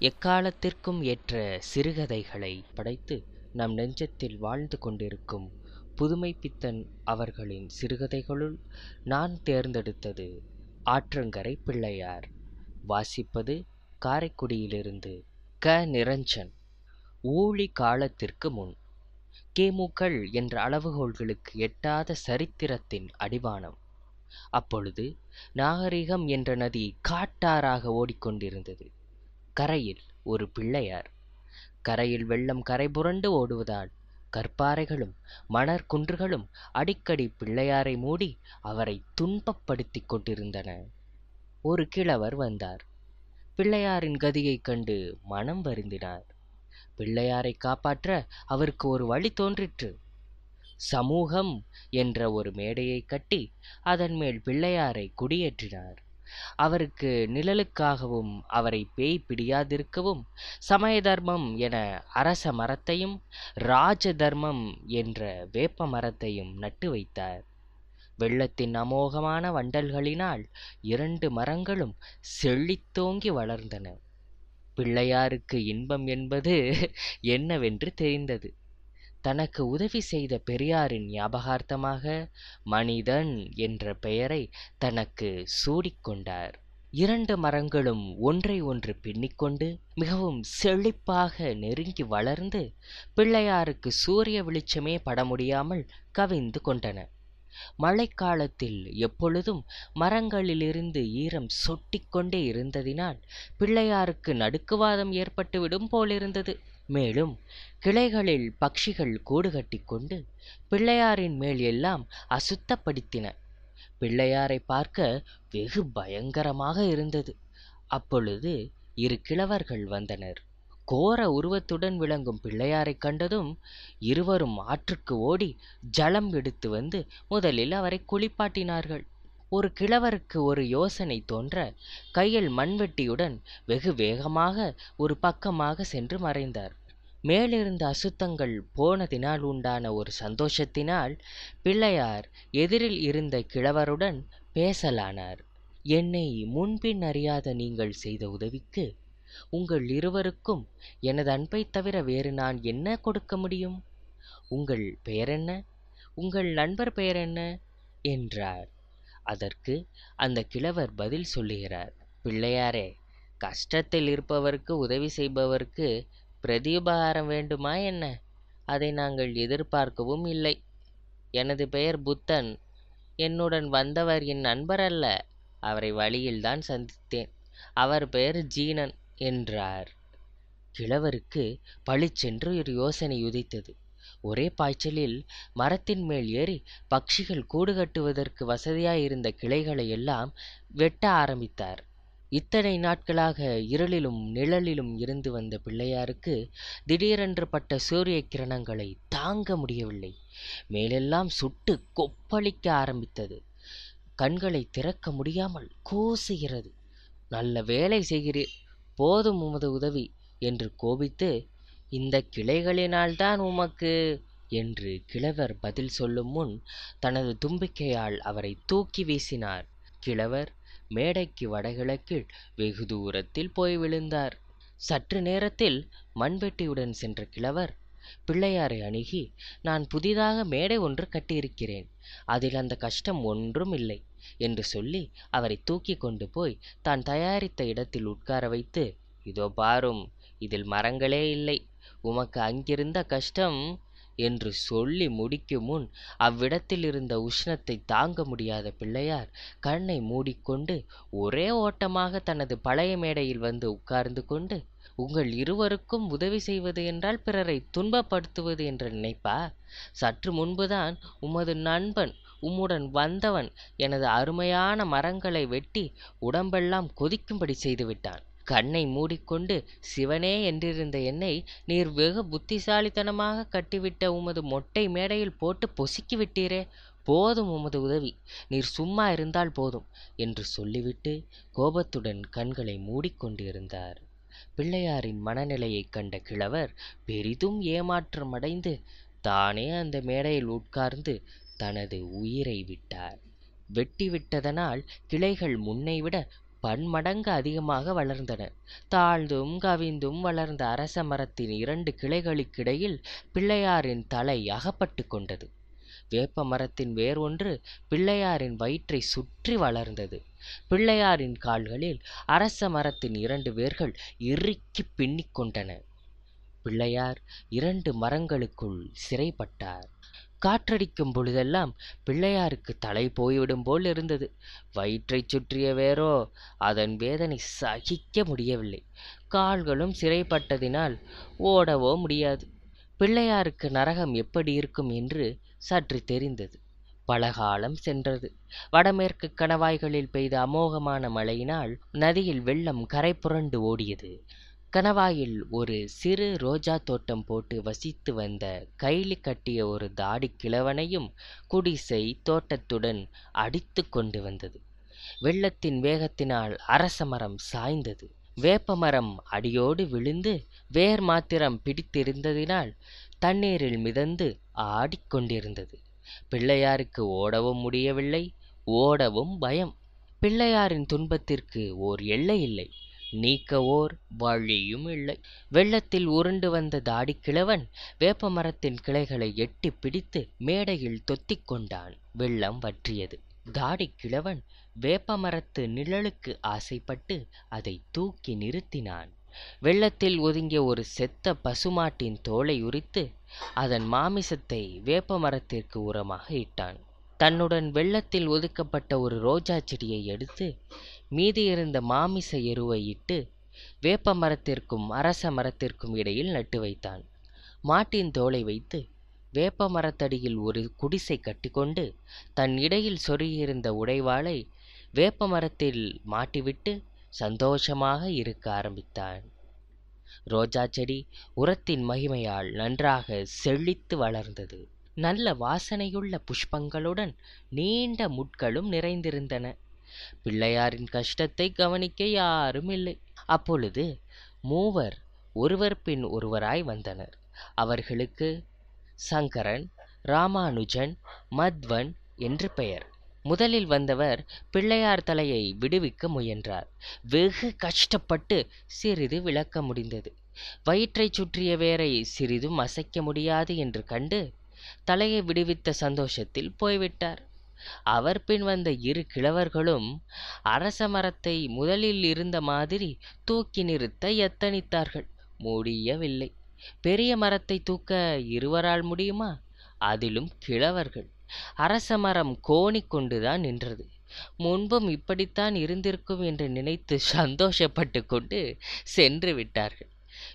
எக்காலத்திற்கும் ஏற்ற சிறுகதைகளை படைத்து நம் நெஞ்சத்தில் வாழ்ந்து கொண்டிருக்கும் புதுமை பித்தன் அவர்களின் சிறுகதைகளுள் நான் தேர்ந்தெடுத்தது ஆற்றங்கரை பிள்ளையார். வாசிப்பது காரைக்குடியிலிருந்து க. நிரஞ்சன். ஊழி காலத்திற்கு முன். கேமுக்கள் என்ற அளவுகோல்களுக்கு எட்டாத சரித்திரத்தின் அடிவானம். அப்பொழுது நாகரிகம் என்ற நதி காட்டாறாக ஓடிக்கொண்டிருந்தது. கரையில் ஒரு பிள்ளையார். கரையில் வெள்ளம் கரை புரண்டு ஓடுவதால் கற்பாறைகளும் மணற்குன்றுகளும் அடிக்கடி பிள்ளையாரை மூடி அவரை துன்பப்படுத்திக் கொண்டிருந்தன. ஒரு கிழவர் வந்தார். பிள்ளையாரின் கதியைக் கண்டு மனம் வருந்தினார். பிள்ளையாரை காப்பாற்ற அவருக்கு ஒரு வழி தோன்றிற்று. சமூகம் என்ற ஒரு மேடையை கட்டி அதன் மேல் பிள்ளையாரை குடியேற்றினார். அவருக்கு நிழலுக்காகவும் அவரை பேய் பிடியாதிருக்கவும் சமய தர்மம் என அரச மரத்தையும் ராஜ தர்மம் என்ற வேப்ப மரத்தையும் நட்டு வைத்தார். வெள்ளத்தின் அமோகமான வண்டல்களினால் இரண்டு மரங்களும் செழித்தோங்கி வளர்ந்தன. பிள்ளையாருக்கு இன்பம் என்பது என்னவென்று தெரிந்தது. தனக்கு உதவி செய்த பெரியாரின் ஞாபகார்த்தமாக மனிதன் என்ற பெயரை தனக்கு சூடிக்கொண்டார். இரண்டு மரங்களும் ஒன்றை ஒன்று பின்னிக்கொண்டு மிகவும் செழிப்பாக நெருங்கி வளர்ந்து பிள்ளையாருக்கு சூரிய வெளிச்சமே பட முடியாமல் கவிந்து கொண்டன. மழைக்காலத்தில் எப்பொழுதும் மரங்களிலிருந்து ஈரம் சொட்டிக்கொண்டே இருந்ததினால் பிள்ளையாருக்கு நடுக்குவாதம் ஏற்பட்டுவிடும் போலிருந்தது. மேலும் கிளைகளில் பக்ஷிகள் கூடு கட்டிக்கொண்டு பிள்ளையாரின் மேல் எல்லாம் அசுத்தப்படுத்தின. பிள்ளையாரை பார்க்க வெகு பயங்கரமாக இருந்தது. அப்பொழுது இரு கிழவர்கள் வந்தனர். கோர உருவத்துடன் விளங்கும் பிள்ளையாரைக் கண்டதும் இருவரும் ஆற்றுக்கு ஓடி ஜலம் எடுத்து வந்து முதலில் அவரை குளிப்பாட்டினார்கள். ஒரு கிழவருக்கு ஒரு யோசனை தோன்ற கையில் மண்வெட்டியுடன் வெகு வேகமாக ஒரு பக்கமாக சென்று மறைந்தார். மேலிருந்த அசுத்தங்கள் போனதினால் உண்டான ஒரு சந்தோஷத்தினால் பிள்ளையார் எதிரில் இருந்த கிழவருடன் பேசலானார். என்னை முன்பின் அறியாத நீங்கள் செய்த உதவிக்கு உங்கள் இருவருக்கும் எனது அன்பை தவிர வேறு நான் என்ன கொடுக்க முடியும்? உங்கள் பெயர் என்ன? உங்கள் நண்பர் பெயர் என்ன? என்றார். அதற்கு அந்த கிழவர் பதில் சொல்லுகிறார் பிள்ளையாரே கஷ்டத்தில் இருப்பவருக்கு உதவி செய்பவருக்கு பிரதியுபகாரம் வேண்டுமா என்ன? அதை நாங்கள் எதிர்பார்க்கவும் இல்லை. எனது பெயர் புத்தன். என்னுடன் வந்தவர் என் நண்பர் அல்ல. அவரை வழியில்தான் சந்தித்தேன். அவர் பெயர் ஜீனன் என்றார். கிழவருக்கு பளிச்சென்று ஒரு யோசனை உதித்தது. ஒரே பாய்ச்சலில் மரத்தின் மேல் ஏறி பட்சிகள் கூடு கட்டுவதற்கு வசதியாயிருந்த கிளைகளை எல்லாம் வெட்ட ஆரம்பித்தார். இத்தனை நாட்களாக இருளிலும் நிழலிலும் இருந்து வந்த பிள்ளையாருக்கு திடீரென்று பட்ட சூரிய கிரணங்களை தாங்க முடியவில்லை. மேலெல்லாம் சுட்டு கொப்பளிக்க ஆரம்பித்தது. கண்களை திறக்க முடியாமல் கூசுகிறது. நல்ல வேலை செய்கிறீர் போதும் உமது உதவி என்று கோபித்து இந்த கிளைகளினால்தான் உமக்கு? என்று கிழவர் பதில் சொல்லும் முன் தனது தும்பிக்கையால் அவரை தூக்கி வீசினார். கிழவர் மேடைக்கு வடகிழக்கில் வெகு தூரத்தில் போய் விழுந்தார். சற்று நேரத்தில் மண்வெட்டியுடன் சென்ற கிழவர் பிள்ளையாரை அணுகி நான் புதிதாக மேடை ஒன்று கட்டியிருக்கிறேன். அதில் அந்த கஷ்டம் ஒன்றும் இல்லை என்று சொல்லி அவரை தூக்கி கொண்டு போய் தான் தயாரித்த இடத்தில் உட்கார வைத்து இதோ பாரும் இதில் மரங்களே இல்லை. உமக்கு அங்கிருந்த கஷ்டம் என்று சொல்லி முடிக்கும் முன் அவ்விடத்தில் இருந்த உஷ்ணத்தை தாங்க முடியாத பிள்ளையார் கண்ணை மூடிக்கொண்டு ஒரே ஓட்டமாக தனது பழைய மேடையில் வந்து உட்கார்ந்து கொண்டு உங்கள் இருவருக்கும் உதவி செய்வது என்றால் பிறரை துன்பப்படுத்துவது என்று நினைப்பா? சற்று முன்புதான் உமது நண்பன் உம்முடன் வந்தவன் எனது அருமையான மரங்களை வெட்டி உடம்பெல்லாம் கொதிக்கும்படி செய்துவிட்டான் கண்ணை மூடிக்கொண்டு சிவனே என்றிருந்த என்னை நீர் வெகு புத்திசாலித்தனமாக கட்டிவிட்ட உமது மொட்டை மேடையில் போட்டு பொசுக்கி விட்டீரே போதும் உமது உதவி. நீர் சும்மா இருந்தால் போதும் என்று சொல்லிவிட்டு கோபத்துடன் கண்களை மூடிக்கொண்டிருந்தார். பிள்ளையாரின் மனநிலையைக் கண்ட கிழவர் பெரிதும் ஏமாற்றமடைந்து தானே அந்த மேடையில் உட்கார்ந்து தனது உயிரை விட்டார். வெட்டி விட்டதனால் கிளைகள் முன்னைவிட பன்மடங்கு அதிகமாக வளர்ந்தன. தாழ்ந்தும் கவிந்தும் வளர்ந்த அரச மரத்தின் இரண்டு கிளைகளுக்கிடையில் பிள்ளையாரின் தலை அகப்பட்டு கொண்டது. வேப்ப மரத்தின் வேர் ஒன்று பிள்ளையாரின் வயிற்றை சுற்றி வளர்ந்தது. பிள்ளையாரின் கால்களில் அரச மரத்தின் இரண்டு வேர்கள் இறுக்கி பின்னிக் கொண்டன. பிள்ளையார் இரண்டு மரங்களுக்குள் சிறைப்பட்டார். காற்றடிக்கும் பொழுதெல்லாம் பிள்ளையாருக்கு தலை போய்விடும் போல் இருந்தது. வயிற்றைச் சுற்றிய வேரோ அதன் வேதனை சகிக்க முடியவில்லை. கால்களும் சிறைப்பட்டதினால் ஓடவோ முடியாது. பிள்ளையாருக்கு நரகம் எப்படி இருக்கும் என்று சற்று தெரிந்தது. பலகாலம் சென்றது. வடமேற்கு கணவாய்களில் பெய்த அமோகமான மழையினால் நதியில் வெள்ளம் கரை புரண்டு ஓடியது. கணவாயில் ஒரு சிறு ரோஜா தோட்டம் போட்டு வசித்து வந்த கைலி கட்டிய ஒரு தாடி கிழவனையும் குடிசை தோட்டத்துடன் அடித்து கொண்டு வந்தது. வெள்ளத்தின் வேகத்தினால் அரச மரம் சாய்ந்தது. வேப்பமரம் அடியோடு விழுந்து வேர் மாத்திரம் பிடித்திருந்ததினால் தண்ணீரில் மிதந்து ஆடிக்கொண்டிருந்தது பிள்ளையாருக்கு ஓடவும் முடியவில்லை ஓடவும் பயம். பிள்ளையாரின் துன்பத்திற்கு ஓர் எல்லை நீக்கவோர் வழியும் இல்லை. வெள்ளத்தில் உருண்டு வந்த தாடிக்கிழவன் வேப்ப மரத்தின் கிளைகளை எட்டி பிடித்து மேடையில் தொத்திக் கொண்டான். வெள்ளம் வற்றியது. தாடிக்கிழவன் வேப்ப மரத்து நிழலுக்கு ஆசைப்பட்டு அதை தூக்கி நிறுத்தினான். வெள்ளத்தில் ஒதுங்கிய ஒரு செத்த பசுமாட்டின் தோலை உரித்து அதன் மாமிசத்தை வேப்ப மரத்திற்கு உரமாக இட்டான். தன்னுடன் வெள்ளத்தில் ஒதுக்கப்பட்ட ஒரு ரோஜா செடியை எடுத்து மீதி இருந்த மாமிச எருவை இட்டு வேப்ப மரத்திற்கும் அரச மரத்திற்கும் இடையில் நட்டு வைத்தான். மாட்டின் தோலை வைத்து வேப்ப மரத்தடியில் ஒரு குடிசை கட்டிக்கொண்டு தன் இடையில் சொருகியிருந்த உடைவாளை வேப்ப மரத்தில் மாட்டிவிட்டு சந்தோஷமாக இருக்க ஆரம்பித்தான். ரோஜா செடி உரத்தின் மகிமையால் நன்றாக செழித்து வளர்ந்தது. நல்ல வாசனையுள்ள புஷ்பங்களுடன் நீண்ட முட்களும் நிறைந்திருந்தன. பிள்ளையாரின் கஷ்டத்தை கவனிக்க யாரும் இல்லை. அப்பொழுது மூவர் ஒருவர் பின் ஒருவராய் வந்தனர். அவர்களுக்கு சங்கரன் ராமானுஜன் மத்வன் என்று பெயர். முதலில் வந்தவர் பிள்ளையார் தலையை விடுவிக்க முயன்றார். வெகு கஷ்டப்பட்டு சிறிது விளக்க முடிந்தது. வயிற்றைச் சுற்றிய வேரை சிறிதும் அசைக்க முடியாது என்று கண்டு தலையை விடுவித்த சந்தோஷத்தில் போய்விட்டார். அவர் பின் வந்த இரு கிழவர்களும் அரச மரத்தை முதலில் இருந்த மாதிரி தூக்கி நிறுத்த எத்தனித்தார்கள் முடியவில்லை. பெரிய மரத்தை தூக்க இருவரால் முடியுமா? அதிலும் கிழவர்கள். அரச மரம் கோணிக்கொண்டுதான் நின்றது. முன்பும் இப்படித்தான் இருந்திருக்கும் என்று நினைத்து சந்தோஷப்பட்டு கொண்டு சென்று விட்டார்கள்.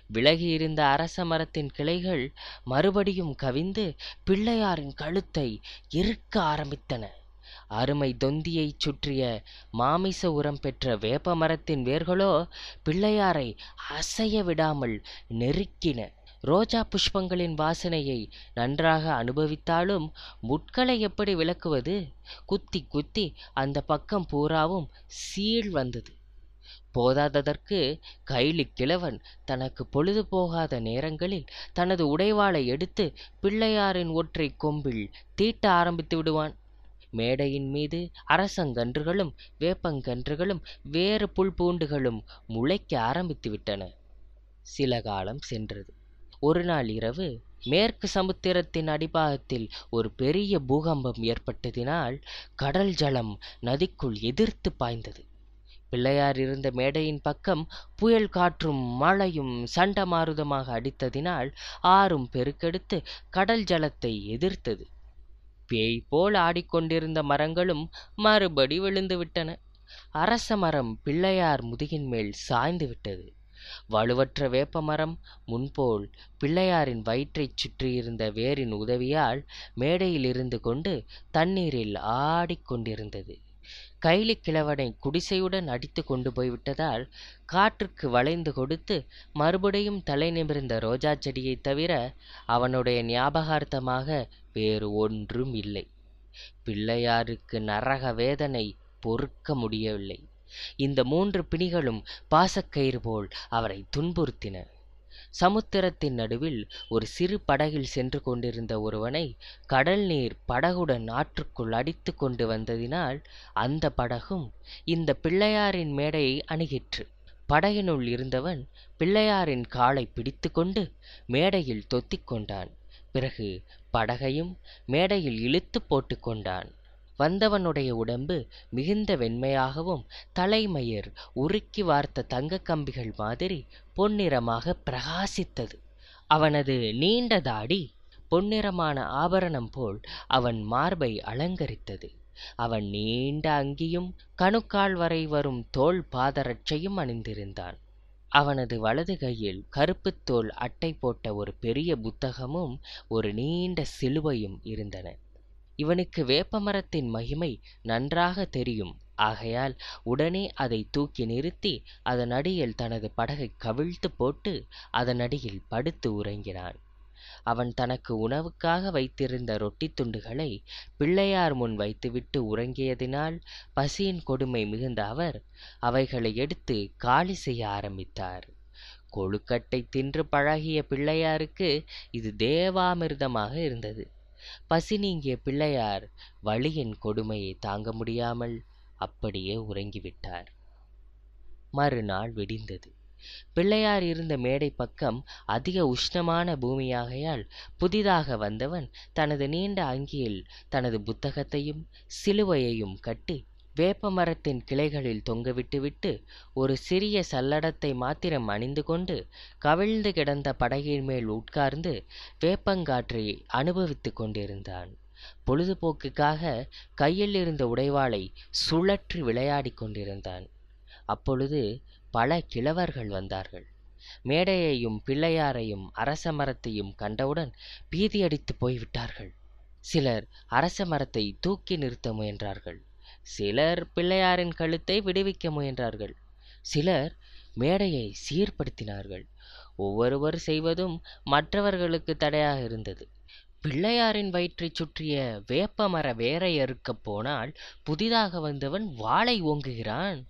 விலகியிருந்த அரச மரத்தின் கிளைகள் மறுபடியும் கவிந்து பிள்ளையாரின் கழுத்தை இறுக்க ஆரம்பித்தன. அருமை தொந்தியைச் சுற்றிய மாமிச உரம் பெற்ற வேப்ப மரத்தின் வேர்களோ பிள்ளையாரை அசைய விடாமல் நெருக்கின. ரோஜா புஷ்பங்களின் வாசனையை நன்றாக அனுபவித்தாலும் முட்களை எப்படி விளக்குவது? குத்தி குத்தி அந்த பக்கம் பூராவும் சீழ் வந்தது. போதாததற்கு கைலி கிழவன் தனக்கு பொழுது போகாத நேரங்களில் தனது உடைவாளை எடுத்து பிள்ளையாரின் ஒற்றை கொம்பில் தீட்ட ஆரம்பித்து விடுவான். மேடையின் மீது அரசங்கன்றுகளும் வேப்பங்கன்றுகளும் வேறு புல் பூண்டுகளும் முளைக்க ஆரம்பித்துவிட்டன. சில காலம் சென்றது. ஒரு நாள் இரவு மேற்கு சமுத்திரத்தின் அடிபாகத்தில் ஒரு பெரிய பூகம்பம் ஏற்பட்டதினால் கடல் ஜலம் நதிக்குள் எதிர்த்து பாய்ந்தது. பிள்ளையார் இருந்த மேடையின் பக்கம் புயல் காற்றும் மழையும் சண்டமாருதமாக அடித்ததினால் ஆறும் பெருக்கெடுத்து கடல் ஜலத்தை எதிர்த்தது. பேய் போல் ஆடிக்கொண்டிருந்த மரங்களும் மறுபடி விழுந்துவிட்டன. அரச மரம் பிள்ளையார் முதுகின் மேல் சாய்ந்து விட்டது வலுவற்ற வேப்ப மரம் முன்போல் பிள்ளையாரின் வயிற்றைச் சுற்றியிருந்த வேரின் உதவியால் மேடையில் இருந்து கொண்டு தண்ணீரில் ஆடிக்கொண்டிருந்தது. கைலி கிழவனை குடிசையுடன் அடித்து கொண்டு போய்விட்டதால் காற்றுக்கு வளைந்து கொடுத்து மறுபடியும் தலை நிமிர்ந்த ரோஜா செடியைத் தவிர அவனுடைய ஞாபகார்த்தமாக வேறு ஒன்றும் இல்லை. பிள்ளையாருக்கு நரக வேதனை பொறுக்க முடியவில்லை. இந்த மூன்று பிணிகளும் பாசக்கயிறு போல் அவரை துன்புறுத்தின. சமுத்திரத்தின் நடுவில் ஒரு சிறு படகில் சென்று கொண்டிருந்த ஒருவனை கடல் நீர் படகுடன் ஆற்றுக்குள் அடித்து கொண்டு வந்ததினால் அந்த படகும் இந்த பிள்ளையாரின் மேடையை அணுகிற்று. படகினுள் இருந்தவன் பிள்ளையாரின் காலை பிடித்து கொண்டு மேடையில் தொத்திக் கொண்டான். பிறகு படகையும் மேடையில் இழுத்து போட்டு கொண்டான். வந்தவனுடைய உடம்பு மிகுந்த வெண்மையாகவும் தலைமயிர் உருக்கி வார்த்த தங்கக் கம்பிகள் மாதிரி பொன்னிறமாக பிரகாசித்தது. அவனது நீண்ட தாடி பொன்னிறமான ஆபரணம் போல் அவன் மார்பை அலங்கரித்தது. அவன் நீண்ட அங்கியும் கணுக்கால் வரை வரும் தோல் பாதரட்சையும் அணிந்திருந்தான். அவனது வலது கையில் கருப்புத் தோல் அட்டை போட்ட ஒரு பெரிய புத்தகமும் ஒரு நீண்ட சிலுவையும் இருந்தன. இவனுக்கு வேப்பமரத்தின் மகிமை நன்றாக தெரியும். ஆகையால் உடனே அதை தூக்கி நிறுத்தி அதன் அடியில் தனது படகை கவிழ்த்து போட்டு அதன் அடியில் படுத்து உறங்கினான். அவன் தனக்கு உணவுக்காக வைத்திருந்த ரொட்டி துண்டுகளை பிள்ளையார் முன் வைத்துவிட்டு உறங்கியதினால் பசியின் கொடுமை மிகுந்த அவர் அவைகளை எடுத்து காலி செய்ய ஆரம்பித்தார். கொழுக்கட்டை தின்று பழகிய பிள்ளையாருக்கு இது தேவாமிர்தமாக இருந்தது. பசி நீங்கிய பிள்ளையார் வழியின் கொடுமையை தாங்க முடியாமல் அப்படியே உறங்கிவிட்டார். மறுநாள் விடிந்தது. பிள்ளையார் இருந்த மேடை பக்கம் அதிக உஷ்ணமான பூமியாகையால் புதிதாக வந்தவன் தனது நீண்ட அங்கியில் தனது புத்தகத்தையும் சிலுவையையும் கட்டி வேப்பமரத்தின் கிளைகளில் தொங்கவிட்டுவிட்டு ஒரு சிறிய சல்லடத்தை மாத்திரம் அணிந்து கொண்டு கவிழ்ந்து கிடந்த படகின் மேல் உட்கார்ந்து வேப்பங்காற்றை அனுபவித்துக் கொண்டிருந்தான். பொழுதுபோக்குக்காக கையில் இருந்த உடைவாளை சுழற்றி விளையாடிக் கொண்டிருந்தான். அப்பொழுது பல கிழவர்கள் வந்தார்கள். மேடையையும் பிள்ளையாரையும் அரச மரத்தையும் கண்டவுடன் பீதியடித்து போய்விட்டார்கள். சிலர் அரச மரத்தை தூக்கி நிறுத்த முயன்றார்கள். சிலர் பிள்ளையாரின் கழுத்தை விடுவிக்க முயன்றார்கள். சிலர் மேடையை சீர்படுத்தினார்கள். ஒவ்வொருவர் செய்வதும் மற்றவர்களுக்கு தடையாக இருந்தது. பிள்ளையாரின் வயிற்றைச் சுற்றிய வேப்பமர வேரை அறுக்கப் போனால் புதிதாக வந்தவன் வாளை ஓங்குகிறான்.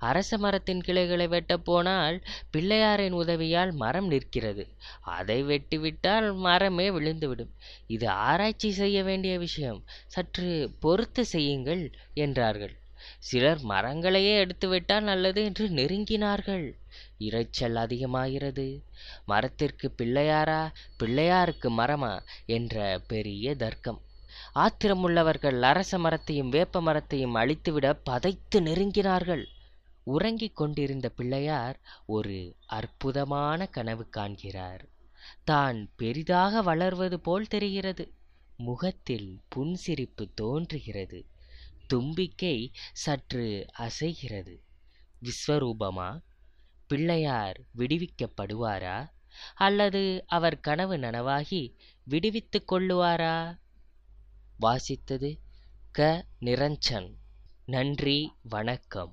அரச மரத்தின் கிளைகளை வெட்டப் போனால் பிள்ளையாரின் உதவியால் மரம் நிற்கிறது. அதை வெட்டிவிட்டால் மரமே விழுந்துவிடும். இது ஆராய்ச்சி செய்ய வேண்டிய விஷயம். சற்று பொறுத்து செய்யுங்கள் என்றார்கள். சிலர் மரங்களையே எடுத்துவிட்டால் நல்லது என்று நெருங்கினார்கள். இரைச்சல் அதிகமாகிறது. மரத்திற்கு பிள்ளையாரா பிள்ளையாருக்கு மரமா என்ற பெரிய தர்க்கம். ஆத்திரமுள்ளவர்கள் அரச மரத்தையும் வேப்ப மரத்தையும் அழித்துவிட பதைத்து நெருங்கினார்கள். உறங்கிக் கொண்டிருந்த பிள்ளையார் ஒரு அற்புதமான கனவு காண்கிறார். தான் பெரிதாக வளர்வது போல் தெரிகிறது. முகத்தில் புன்சிரிப்பு தோன்றுகிறது. தும்பிக்கை சற்று அசைகிறது. விஸ்வரூபமா? பிள்ளையார் விடுவிக்கப்படுவாரா? அல்லது அவர் கனவு நனவாகி விடுவித்துக் கொள்ளுவாரா? வாசித்தது க. நிரஞ்சன். நன்றி. வணக்கம்.